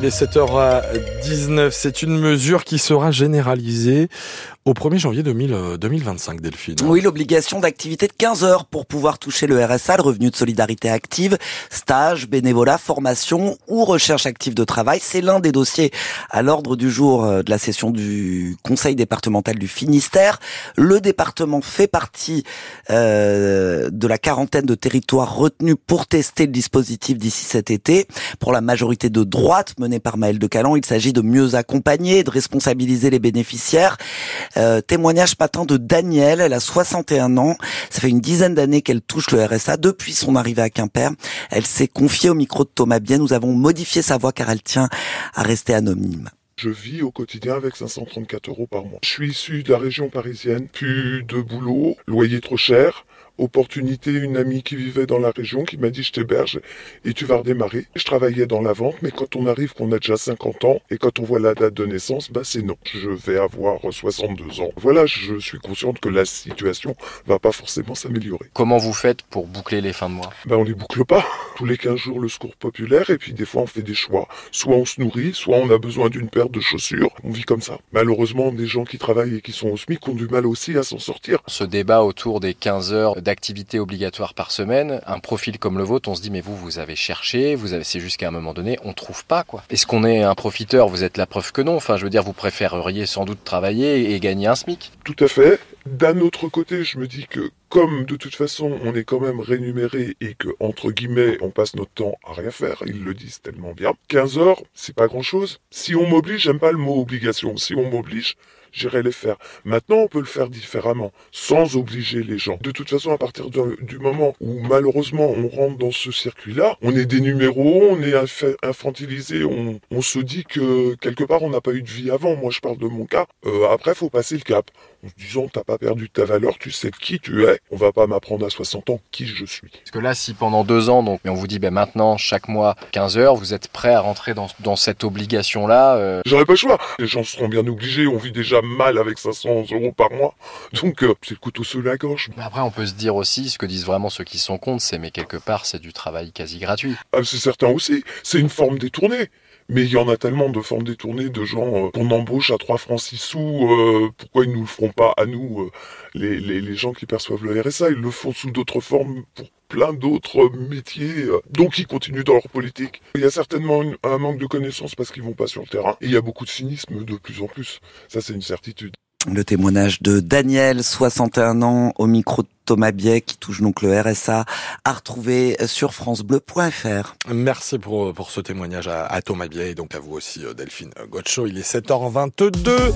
Il est 7h19, c'est une mesure qui sera généralisée au 1er janvier 2000, 2025, Delphine. Oui, l'obligation d'activité de 15 heures pour pouvoir toucher le RSA, le revenu de solidarité active, stage, bénévolat, formation ou recherche active de travail. C'est l'un des dossiers à l'ordre du jour euh, de la session du Conseil départemental du Finistère. Le département fait partie euh, de la quarantaine de territoires retenus pour tester le dispositif d'ici cet été. Pour la majorité de droite menée par Maël de Calan, il s'agit de mieux accompagner, de responsabiliser les bénéficiaires. Euh, témoignage matin de Danielle, elle a 61 ans, ça fait une dizaine d'années qu'elle touche le RSA depuis son arrivée à Quimper. Elle s'est confiée au micro de Thomas Bien, nous avons modifié sa voix car elle tient à rester anonyme. Je vis au quotidien avec 534 euros par mois. Je suis issu de la région parisienne, plus de boulot, loyer trop cher, opportunité, une amie qui vivait dans la région qui m'a dit je t'héberge et tu vas redémarrer. Je travaillais dans la vente, mais quand on arrive qu'on a déjà 50 ans et quand on voit la date de naissance, bah c'est non. Je vais avoir 62 ans. Voilà, je suis consciente que la situation va pas forcément s'améliorer. Comment vous faites pour boucler les fins de mois? Bah on les boucle pas. Tous les 15 jours le secours populaire et puis des fois on fait des choix. Soit on se nourrit, soit on a besoin d'une paire de chaussures. On vit comme ça. Malheureusement, des gens qui travaillent et qui sont au SMIC ont du mal aussi à s'en sortir. Ce débat autour des 15 heures d'activité obligatoire par semaine, un profil comme le vôtre, on se dit mais vous vous avez cherché, vous avez c'est juste qu'à un moment donné on trouve pas quoi. Est-ce qu'on est un profiteur? Vous êtes la preuve que non. Enfin je veux dire vous préféreriez sans doute travailler et gagner un SMIC. Tout à fait. D'un autre côté, je me dis que comme de toute façon on est quand même rémunéré et que entre guillemets on passe notre temps à rien faire, ils le disent tellement bien. 15 heures, c'est pas grand chose. Si on m'oblige, j'aime pas le mot obligation. Si on m'oblige, j'irai les faire. Maintenant, on peut le faire différemment, sans obliger les gens. De toute façon, à partir de, du moment où malheureusement on rentre dans ce circuit-là, on est des numéros, on est infantilisé, on, on, se dit que quelque part on n'a pas eu de vie avant. Moi, je parle de mon cas. Euh, après, faut passer le cap. En se disant, t'as pas perdu ta valeur, tu sais qui tu es. On va pas m'apprendre à 60 ans qui je suis. Parce que là, si pendant deux ans, donc, on vous dit, ben maintenant, chaque mois, 15 heures, vous êtes prêt à rentrer dans, dans cette obligation-là euh... J'aurais pas le choix. Les gens seront bien obligés. On vit déjà mal avec 500 euros par mois. Donc, euh, c'est le couteau sous la gorge. Mais après, on peut se dire aussi, ce que disent vraiment ceux qui sont contre, c'est, mais quelque part, c'est du travail quasi gratuit. Ah, c'est certain aussi. C'est une forme détournée. Mais il y en a tellement de formes détournées de gens euh, qu'on embauche à 3 francs 6 sous. Euh, pourquoi ils nous le feront pas à nous, euh, les, les, les, gens qui perçoivent le RSA Ils le font sous d'autres formes pour plein d'autres métiers. donc ils continuent dans leur politique. Il y a certainement une, un manque de connaissances parce qu'ils vont pas sur le terrain. Et il y a beaucoup de cynisme de plus en plus. Ça, c'est une certitude. Le témoignage de Daniel, 61 ans, au micro de Thomas Biet, qui touche donc le RSA, à retrouver sur francebleu.fr. Merci pour, pour ce témoignage à, à Thomas Biet et donc à vous aussi Delphine Gotcho. Il est 7h22.